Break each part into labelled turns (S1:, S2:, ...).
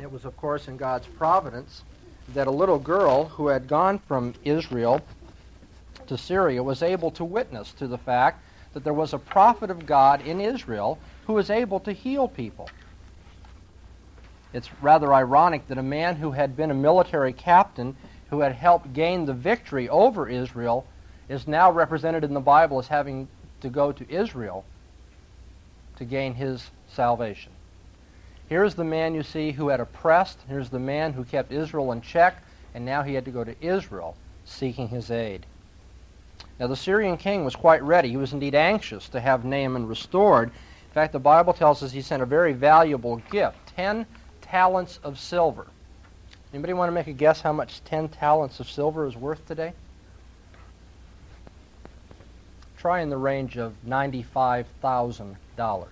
S1: It was, of course, in God's providence that a little girl who had gone from Israel to Syria was able to witness to the fact that there was a prophet of God in Israel who was able to heal people. It's rather ironic that a man who had been a military captain who had helped gain the victory over Israel is now represented in the Bible as having to go to Israel to gain his salvation. Here's the man you see who had oppressed. Here's the man who kept Israel in check, and now he had to go to Israel seeking his aid. Now, the Syrian king was quite ready. He was indeed anxious to have Naaman restored. In fact, the Bible tells us he sent a very valuable gift 10 talents of silver. Anybody want to make a guess how much 10 talents of silver is worth today? Try in the range of $95,000.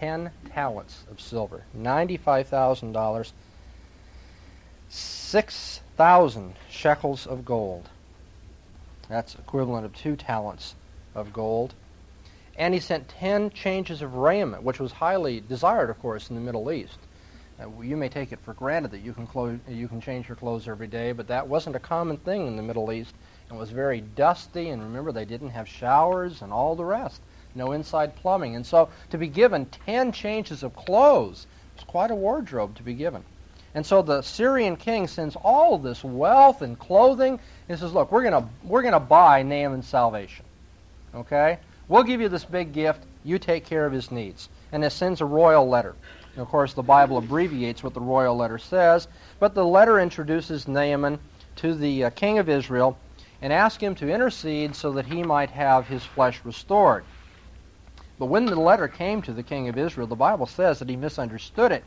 S1: 10 talents of silver. $95,000. 6,000 shekels of gold. That's equivalent of two talents of gold. And he sent 10 changes of raiment, which was highly desired, of course, in the Middle East. Uh, you may take it for granted that you can, clo- you can change your clothes every day, but that wasn't a common thing in the Middle East. It was very dusty, and remember, they didn't have showers and all the rest no inside plumbing. And so to be given 10 changes of clothes was quite a wardrobe to be given. And so the Syrian king sends all of this wealth and clothing and says, Look, we're going we're to buy Naaman's salvation. Okay? We'll give you this big gift. You take care of his needs. And it sends a royal letter. And of course, the Bible abbreviates what the royal letter says, but the letter introduces Naaman to the uh, king of Israel and asks him to intercede so that he might have his flesh restored. But when the letter came to the king of Israel, the Bible says that he misunderstood it,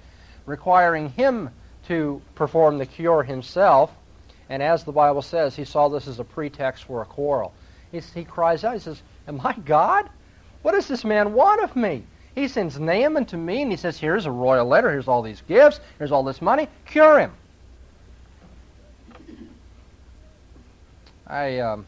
S1: requiring him to perform the cure himself. And as the Bible says, he saw this as a pretext for a quarrel. He, he cries out, he says, Am I God? What does this man want of me? He sends Naaman to me and he says, Here's a royal letter, here's all these gifts, here's all this money, cure him. I, um,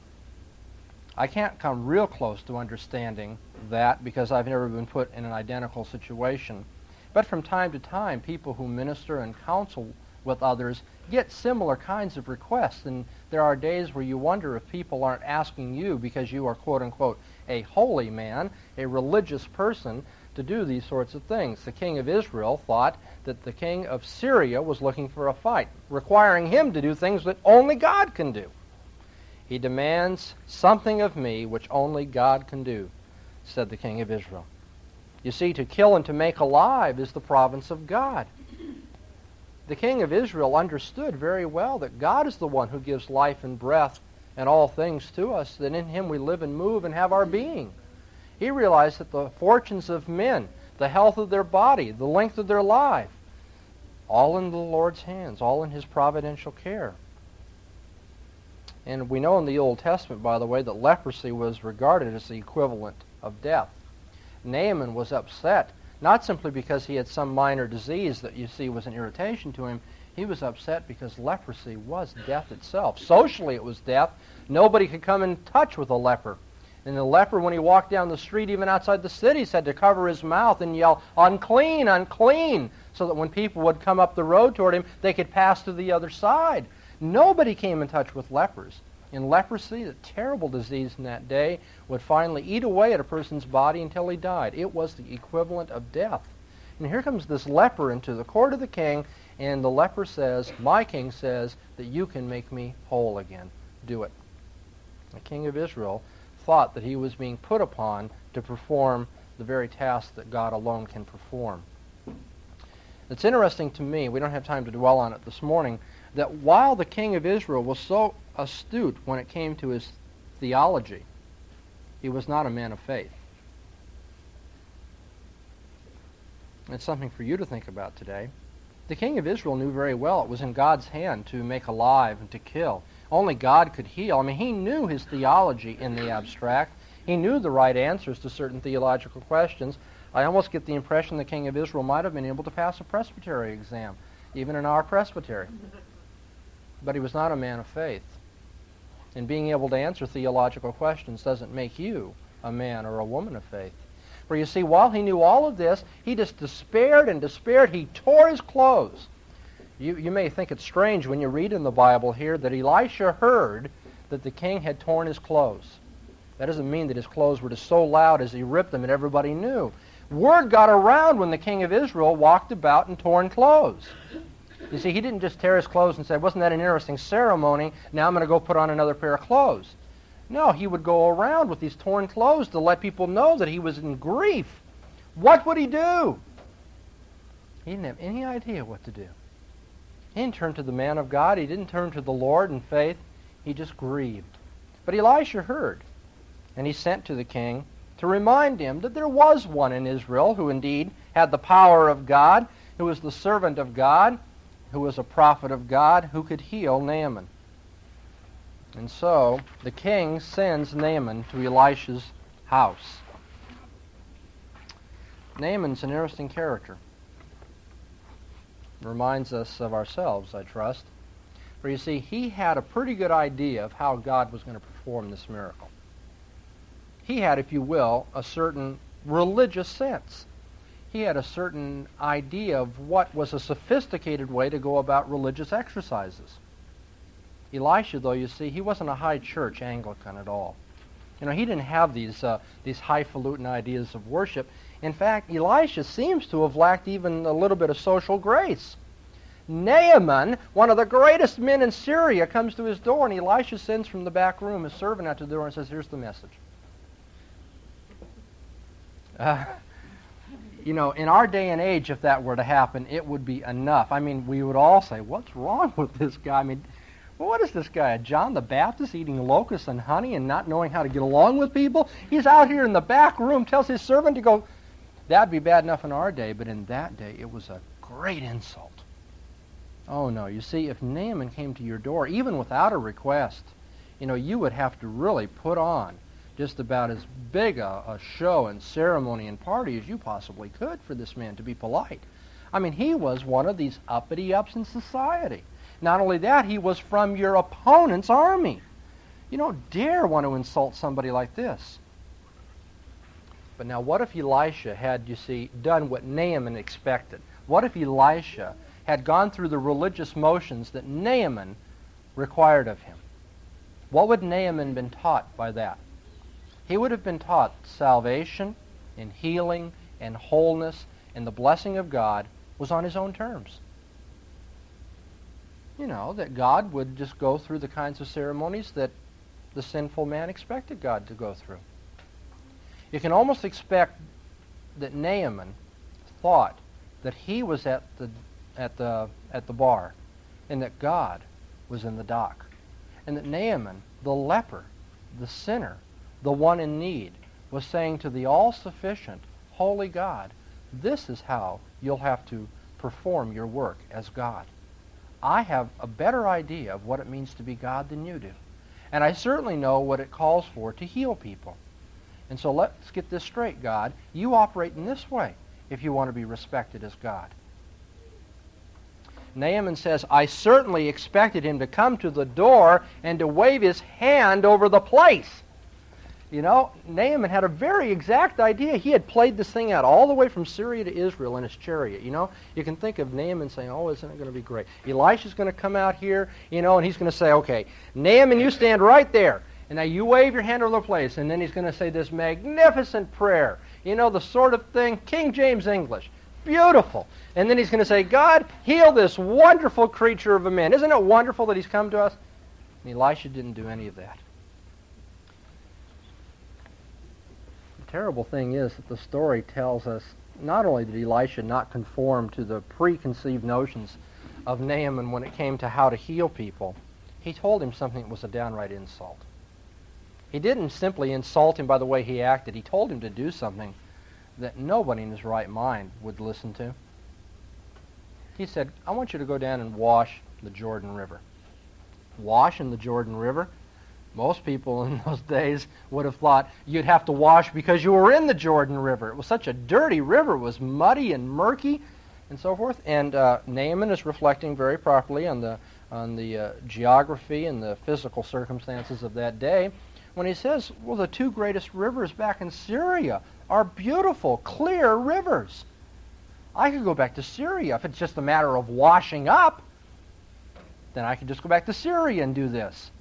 S1: I can't come real close to understanding that because I've never been put in an identical situation. But from time to time, people who minister and counsel with others get similar kinds of requests. And there are days where you wonder if people aren't asking you because you are, quote unquote, a holy man, a religious person, to do these sorts of things. The king of Israel thought that the king of Syria was looking for a fight, requiring him to do things that only God can do. He demands something of me which only God can do said the king of Israel. You see, to kill and to make alive is the province of God. The king of Israel understood very well that God is the one who gives life and breath and all things to us, that in him we live and move and have our being. He realized that the fortunes of men, the health of their body, the length of their life, all in the Lord's hands, all in his providential care. And we know in the Old Testament, by the way, that leprosy was regarded as the equivalent of death. Naaman was upset, not simply because he had some minor disease that you see was an irritation to him. He was upset because leprosy was death itself. Socially, it was death. Nobody could come in touch with a leper. And the leper, when he walked down the street, even outside the city, had to cover his mouth and yell, unclean, unclean, so that when people would come up the road toward him, they could pass to the other side. Nobody came in touch with lepers in leprosy, the terrible disease in that day, would finally eat away at a person's body until he died. It was the equivalent of death. And here comes this leper into the court of the king, and the leper says, My king says that you can make me whole again. Do it. The king of Israel thought that he was being put upon to perform the very task that God alone can perform. It's interesting to me, we don't have time to dwell on it this morning, that while the king of Israel was so astute when it came to his theology, he was not a man of faith. It's something for you to think about today. The king of Israel knew very well it was in God's hand to make alive and to kill. Only God could heal. I mean, he knew his theology in the abstract. He knew the right answers to certain theological questions. I almost get the impression the king of Israel might have been able to pass a presbytery exam, even in our presbytery. But he was not a man of faith. And being able to answer theological questions doesn't make you a man or a woman of faith. For you see, while he knew all of this, he just despaired and despaired. He tore his clothes. You, you may think it's strange when you read in the Bible here that Elisha heard that the king had torn his clothes. That doesn't mean that his clothes were just so loud as he ripped them and everybody knew. Word got around when the king of Israel walked about in torn clothes. You see, he didn't just tear his clothes and say, wasn't that an interesting ceremony? Now I'm going to go put on another pair of clothes. No, he would go around with these torn clothes to let people know that he was in grief. What would he do? He didn't have any idea what to do. He didn't turn to the man of God. He didn't turn to the Lord in faith. He just grieved. But Elisha heard, and he sent to the king to remind him that there was one in Israel who indeed had the power of God, who was the servant of God, who was a prophet of God, who could heal Naaman. And so the king sends Naaman to Elisha's house. Naaman's an interesting character. Reminds us of ourselves, I trust. For you see, he had a pretty good idea of how God was going to perform this miracle. He had, if you will, a certain religious sense. He had a certain idea of what was a sophisticated way to go about religious exercises. Elisha, though, you see, he wasn't a high church Anglican at all. You know, he didn't have these, uh, these highfalutin ideas of worship. In fact, Elisha seems to have lacked even a little bit of social grace. Naaman, one of the greatest men in Syria, comes to his door, and Elisha sends from the back room his servant out to the door and says, Here's the message. Uh, you know, in our day and age, if that were to happen, it would be enough. I mean, we would all say, What's wrong with this guy? I mean, what is this guy? John the Baptist eating locusts and honey and not knowing how to get along with people? He's out here in the back room, tells his servant to go. That'd be bad enough in our day, but in that day it was a great insult. Oh no, you see, if Naaman came to your door, even without a request, you know, you would have to really put on just about as big a, a show and ceremony and party as you possibly could for this man to be polite. I mean, he was one of these uppity ups in society. Not only that, he was from your opponent's army. You don't dare want to insult somebody like this. But now, what if Elisha had, you see, done what Naaman expected? What if Elisha had gone through the religious motions that Naaman required of him? What would Naaman been taught by that? He would have been taught salvation and healing and wholeness and the blessing of God was on his own terms you know, that God would just go through the kinds of ceremonies that the sinful man expected God to go through. You can almost expect that Naaman thought that he was at the at the at the bar and that God was in the dock. And that Naaman, the leper, the sinner, the one in need, was saying to the all-sufficient, holy God, this is how you'll have to perform your work as God. I have a better idea of what it means to be God than you do. And I certainly know what it calls for to heal people. And so let's get this straight, God. You operate in this way if you want to be respected as God. Naaman says, I certainly expected him to come to the door and to wave his hand over the place. You know, Naaman had a very exact idea. He had played this thing out all the way from Syria to Israel in his chariot. You know, you can think of Naaman saying, "Oh, isn't it going to be great?" Elisha's going to come out here, you know, and he's going to say, "Okay, Naaman, you stand right there, and now you wave your hand over the place." And then he's going to say this magnificent prayer. You know, the sort of thing King James English, beautiful. And then he's going to say, "God, heal this wonderful creature of a man." Isn't it wonderful that he's come to us? And Elisha didn't do any of that. Terrible thing is that the story tells us not only did Elisha not conform to the preconceived notions of Naaman when it came to how to heal people, he told him something that was a downright insult. He didn't simply insult him by the way he acted. He told him to do something that nobody in his right mind would listen to. He said, I want you to go down and wash the Jordan River. Wash in the Jordan River? Most people in those days would have thought you'd have to wash because you were in the Jordan River. It was such a dirty river. It was muddy and murky and so forth. And uh, Naaman is reflecting very properly on the, on the uh, geography and the physical circumstances of that day when he says, well, the two greatest rivers back in Syria are beautiful, clear rivers. I could go back to Syria if it's just a matter of washing up. Then I could just go back to Syria and do this.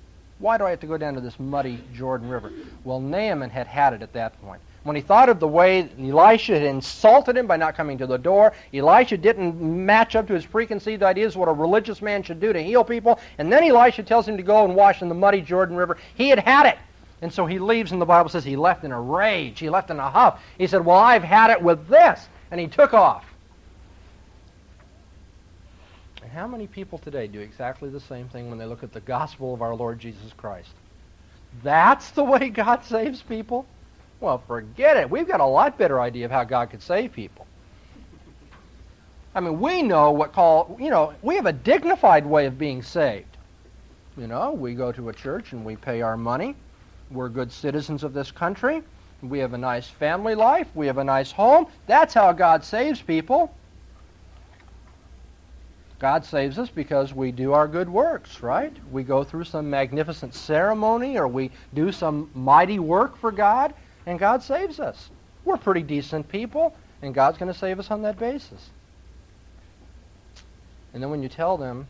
S1: Why do I have to go down to this muddy Jordan River? Well, Naaman had had it at that point. When he thought of the way Elisha had insulted him by not coming to the door, Elisha didn't match up to his preconceived ideas what a religious man should do to heal people, and then Elisha tells him to go and wash in the muddy Jordan River. He had had it. And so he leaves, and the Bible says he left in a rage. He left in a huff. He said, Well, I've had it with this. And he took off. And how many people today do exactly the same thing when they look at the gospel of our Lord Jesus Christ? That's the way God saves people? Well, forget it. We've got a lot better idea of how God could save people. I mean, we know what call, you know, we have a dignified way of being saved. You know, we go to a church and we pay our money. We're good citizens of this country. We have a nice family life. We have a nice home. That's how God saves people. God saves us because we do our good works, right? We go through some magnificent ceremony or we do some mighty work for God, and God saves us. We're pretty decent people, and God's going to save us on that basis. And then when you tell them,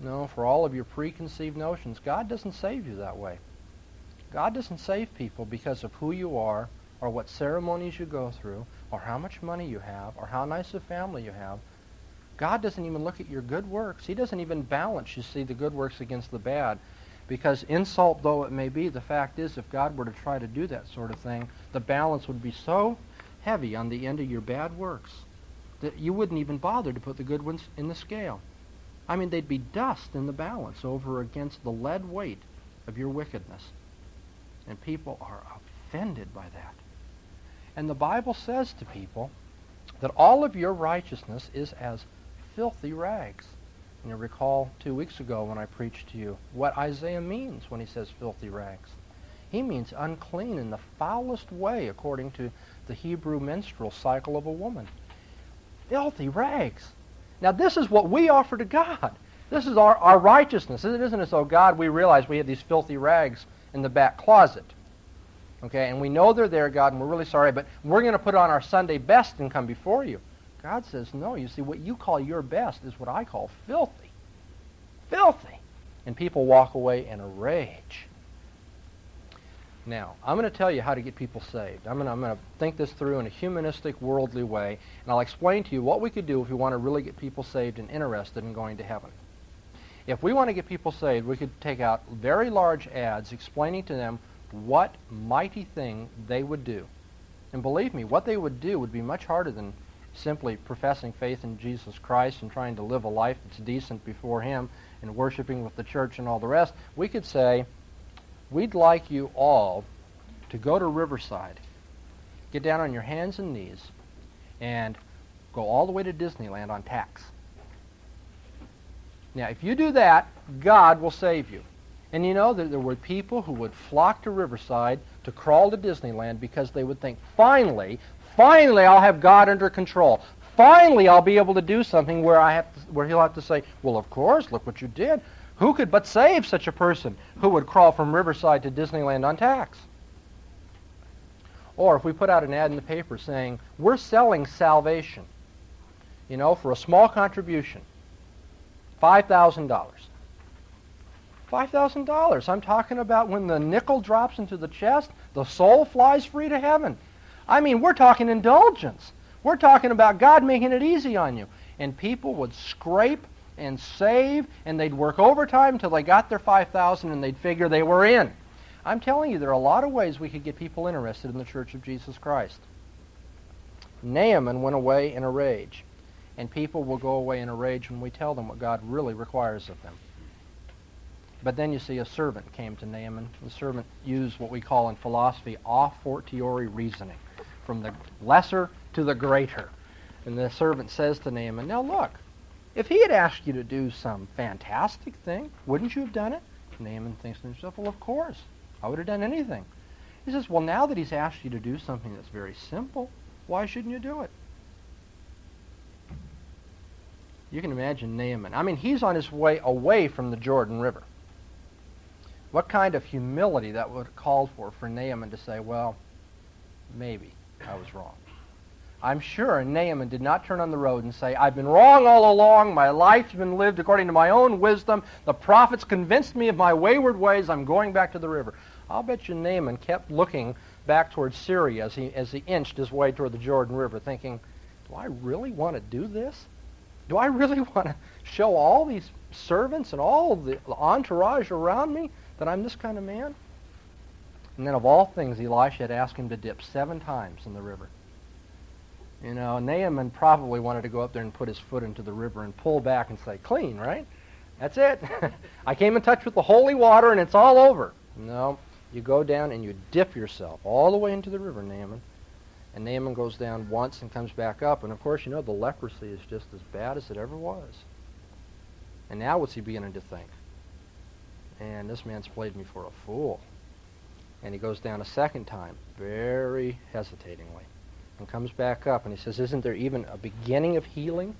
S1: no, for all of your preconceived notions, God doesn't save you that way. God doesn't save people because of who you are, or what ceremonies you go through, or how much money you have, or how nice a family you have. God doesn't even look at your good works. He doesn't even balance, you see, the good works against the bad. Because insult though it may be, the fact is if God were to try to do that sort of thing, the balance would be so heavy on the end of your bad works that you wouldn't even bother to put the good ones in the scale. I mean, they'd be dust in the balance over against the lead weight of your wickedness. And people are offended by that. And the Bible says to people that all of your righteousness is as filthy rags. And you recall two weeks ago when I preached to you what Isaiah means when he says filthy rags. He means unclean in the foulest way according to the Hebrew menstrual cycle of a woman. Filthy rags. Now this is what we offer to God. This is our, our righteousness. It isn't as though God, we realize we have these filthy rags in the back closet. Okay, and we know they're there, God, and we're really sorry, but we're going to put on our Sunday best and come before you. God says, no, you see, what you call your best is what I call filthy. Filthy. And people walk away in a rage. Now, I'm going to tell you how to get people saved. I'm going, to, I'm going to think this through in a humanistic, worldly way, and I'll explain to you what we could do if we want to really get people saved and interested in going to heaven. If we want to get people saved, we could take out very large ads explaining to them what mighty thing they would do. And believe me, what they would do would be much harder than simply professing faith in Jesus Christ and trying to live a life that's decent before Him and worshiping with the church and all the rest, we could say, we'd like you all to go to Riverside, get down on your hands and knees, and go all the way to Disneyland on tacks. Now, if you do that, God will save you. And you know that there were people who would flock to Riverside to crawl to Disneyland because they would think, finally, Finally, I'll have God under control. Finally, I'll be able to do something where I have to, where he'll have to say, "Well, of course, look what you did." Who could but save such a person who would crawl from Riverside to Disneyland on tacks? Or if we put out an ad in the paper saying, "We're selling salvation," you know, for a small contribution, five thousand dollars. $5,000. I'm talking about when the nickel drops into the chest, the soul flies free to heaven. I mean, we're talking indulgence. We're talking about God making it easy on you. And people would scrape and save, and they'd work overtime until they got their 5000 and they'd figure they were in. I'm telling you, there are a lot of ways we could get people interested in the Church of Jesus Christ. Naaman went away in a rage, and people will go away in a rage when we tell them what God really requires of them. But then you see a servant came to Naaman. The servant used what we call in philosophy a fortiori reasoning from the lesser to the greater. And the servant says to Naaman, Now look, if he had asked you to do some fantastic thing, wouldn't you have done it? Naaman thinks to himself, Well, of course. I would have done anything. He says, Well, now that he's asked you to do something that's very simple, why shouldn't you do it? You can imagine Naaman. I mean, he's on his way away from the Jordan River. What kind of humility that would have called for for Naaman to say, Well, maybe I was wrong. I'm sure Naaman did not turn on the road and say, I've been wrong all along. My life's been lived according to my own wisdom. The prophets convinced me of my wayward ways. I'm going back to the river. I'll bet you Naaman kept looking back towards Syria as he, as he inched his way toward the Jordan River, thinking, do I really want to do this? Do I really want to show all these servants and all the entourage around me that I'm this kind of man? And then of all things, Elisha had asked him to dip seven times in the river. You know, Naaman probably wanted to go up there and put his foot into the river and pull back and say, clean, right? That's it. I came in touch with the holy water and it's all over. No, you go down and you dip yourself all the way into the river, Naaman. And Naaman goes down once and comes back up. And of course, you know, the leprosy is just as bad as it ever was. And now what's he beginning to think? And this man's played me for a fool. And he goes down a second time, very hesitatingly and comes back up and he says, Isn't there even a beginning of healing?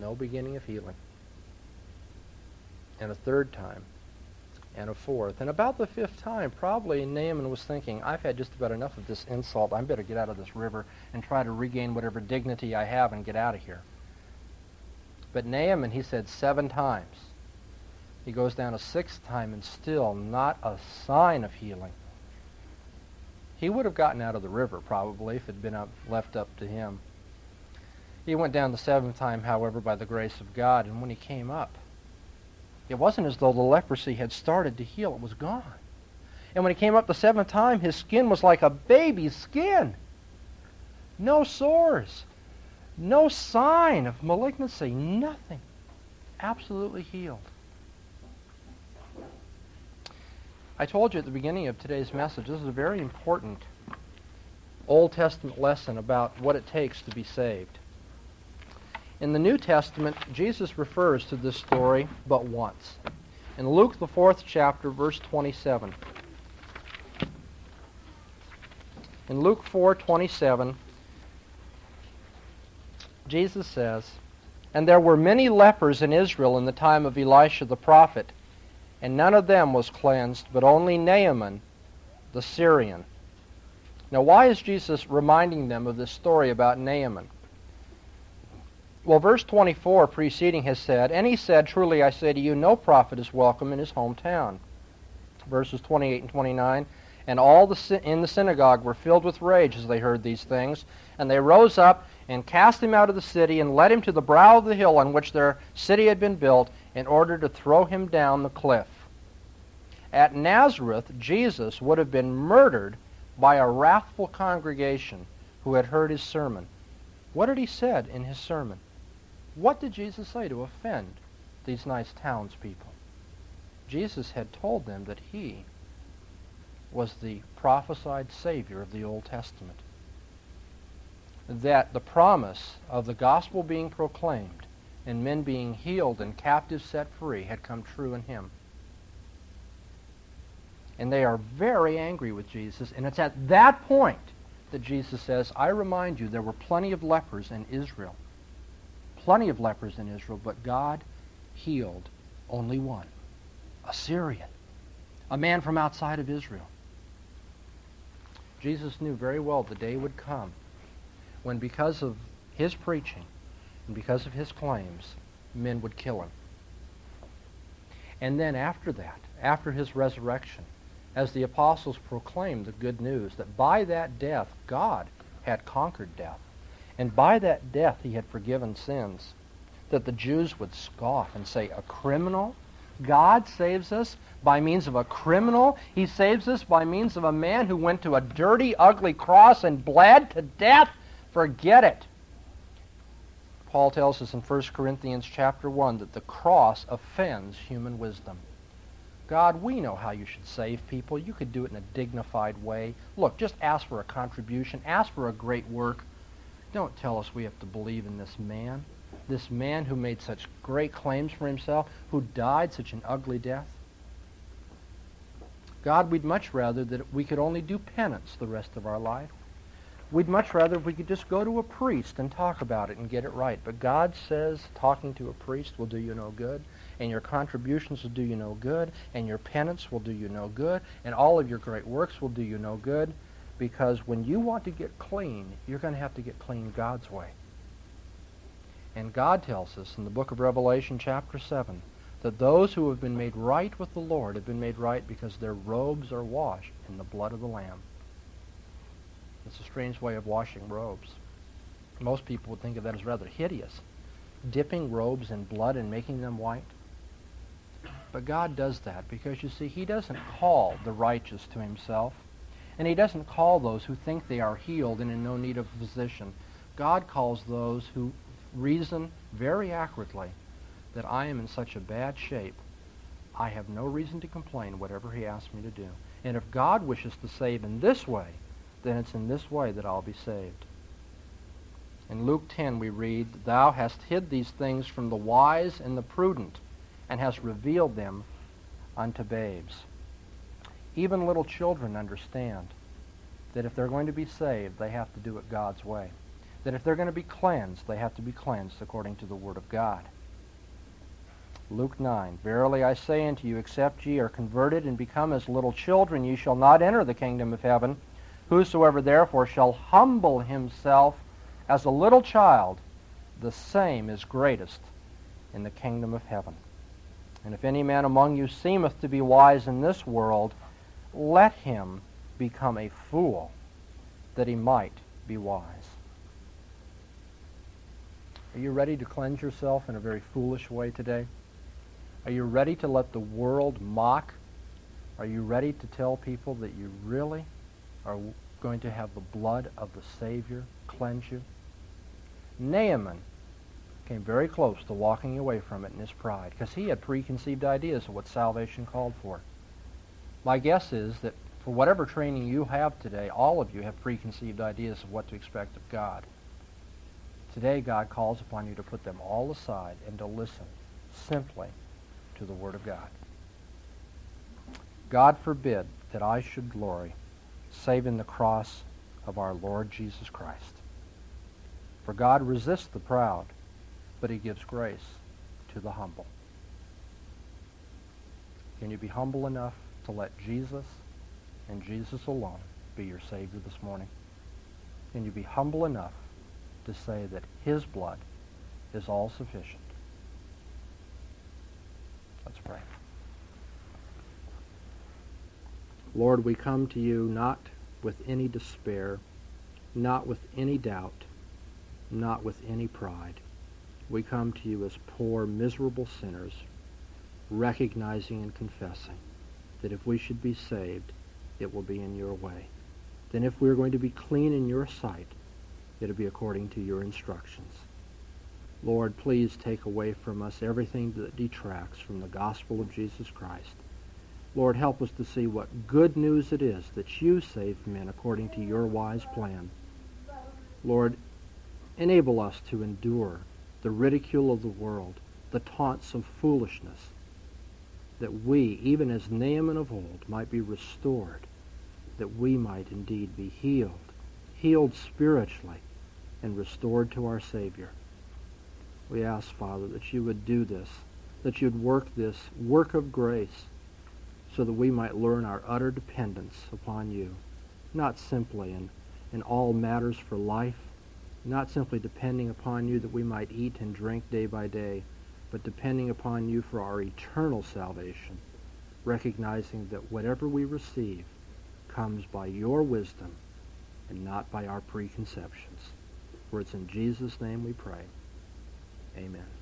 S1: No beginning of healing. And a third time. And a fourth. And about the fifth time, probably Naaman was thinking, I've had just about enough of this insult. I better get out of this river and try to regain whatever dignity I have and get out of here. But Naaman, he said seven times. He goes down a sixth time and still not a sign of healing. He would have gotten out of the river probably if it had been up, left up to him. He went down the seventh time, however, by the grace of God, and when he came up, it wasn't as though the leprosy had started to heal, it was gone. And when he came up the seventh time, his skin was like a baby's skin. No sores, no sign of malignancy, nothing. Absolutely healed. I told you at the beginning of today's message, this is a very important Old Testament lesson about what it takes to be saved. In the New Testament, Jesus refers to this story but once. In Luke, the fourth chapter, verse 27. In Luke 4:27, Jesus says, "And there were many lepers in Israel in the time of Elisha the prophet, and none of them was cleansed, but only Naaman the Syrian. Now, why is Jesus reminding them of this story about Naaman? Well, verse 24 preceding has said, And he said, Truly I say to you, no prophet is welcome in his hometown. Verses 28 and 29, And all the in the synagogue were filled with rage as they heard these things. And they rose up and cast him out of the city and led him to the brow of the hill on which their city had been built in order to throw him down the cliff. At Nazareth, Jesus would have been murdered by a wrathful congregation who had heard his sermon. What had he said in his sermon? What did Jesus say to offend these nice townspeople? Jesus had told them that he was the prophesied Savior of the Old Testament. That the promise of the gospel being proclaimed and men being healed and captives set free had come true in him. And they are very angry with Jesus. And it's at that point that Jesus says, I remind you, there were plenty of lepers in Israel. Plenty of lepers in Israel, but God healed only one a Syrian, a man from outside of Israel. Jesus knew very well the day would come when, because of his preaching, and because of his claims, men would kill him. And then after that, after his resurrection, as the apostles proclaimed the good news that by that death God had conquered death, and by that death he had forgiven sins, that the Jews would scoff and say, A criminal? God saves us by means of a criminal. He saves us by means of a man who went to a dirty, ugly cross and bled to death. Forget it. Paul tells us in 1 Corinthians chapter 1 that the cross offends human wisdom. God, we know how you should save people. You could do it in a dignified way. Look, just ask for a contribution. Ask for a great work. Don't tell us we have to believe in this man, this man who made such great claims for himself, who died such an ugly death. God, we'd much rather that we could only do penance the rest of our life. We'd much rather if we could just go to a priest and talk about it and get it right. But God says talking to a priest will do you no good, and your contributions will do you no good, and your penance will do you no good, and all of your great works will do you no good. Because when you want to get clean, you're going to have to get clean God's way. And God tells us in the book of Revelation, chapter 7, that those who have been made right with the Lord have been made right because their robes are washed in the blood of the Lamb. It's a strange way of washing robes. Most people would think of that as rather hideous. Dipping robes in blood and making them white. But God does that because, you see, he doesn't call the righteous to himself. And he doesn't call those who think they are healed and in no need of a physician. God calls those who reason very accurately that I am in such a bad shape, I have no reason to complain whatever he asks me to do. And if God wishes to save in this way, then it's in this way that I'll be saved. In Luke 10 we read, Thou hast hid these things from the wise and the prudent, and hast revealed them unto babes. Even little children understand that if they're going to be saved, they have to do it God's way. That if they're going to be cleansed, they have to be cleansed according to the Word of God. Luke 9, Verily I say unto you, except ye are converted and become as little children, ye shall not enter the kingdom of heaven. Whosoever therefore shall humble himself as a little child, the same is greatest in the kingdom of heaven. And if any man among you seemeth to be wise in this world, let him become a fool, that he might be wise. Are you ready to cleanse yourself in a very foolish way today? Are you ready to let the world mock? Are you ready to tell people that you really are going to have the blood of the Savior cleanse you? Naaman came very close to walking away from it in his pride because he had preconceived ideas of what salvation called for. My guess is that for whatever training you have today, all of you have preconceived ideas of what to expect of God. Today, God calls upon you to put them all aside and to listen simply to the Word of God. God forbid that I should glory save in the cross of our Lord Jesus Christ. For God resists the proud, but he gives grace to the humble. Can you be humble enough to let Jesus and Jesus alone be your Savior this morning? Can you be humble enough to say that his blood is all sufficient? Let's pray. Lord, we come to you not with any despair, not with any doubt, not with any pride. We come to you as poor, miserable sinners, recognizing and confessing that if we should be saved, it will be in your way. Then if we are going to be clean in your sight, it'll be according to your instructions. Lord, please take away from us everything that detracts from the gospel of Jesus Christ. Lord, help us to see what good news it is that you save men according to your wise plan. Lord, enable us to endure the ridicule of the world, the taunts of foolishness, that we, even as Naaman of old, might be restored, that we might indeed be healed, healed spiritually, and restored to our Savior. We ask, Father, that you would do this, that you'd work this work of grace so that we might learn our utter dependence upon you, not simply in, in all matters for life, not simply depending upon you that we might eat and drink day by day, but depending upon you for our eternal salvation, recognizing that whatever we receive comes by your wisdom and not by our preconceptions. For it's in Jesus' name we pray. Amen.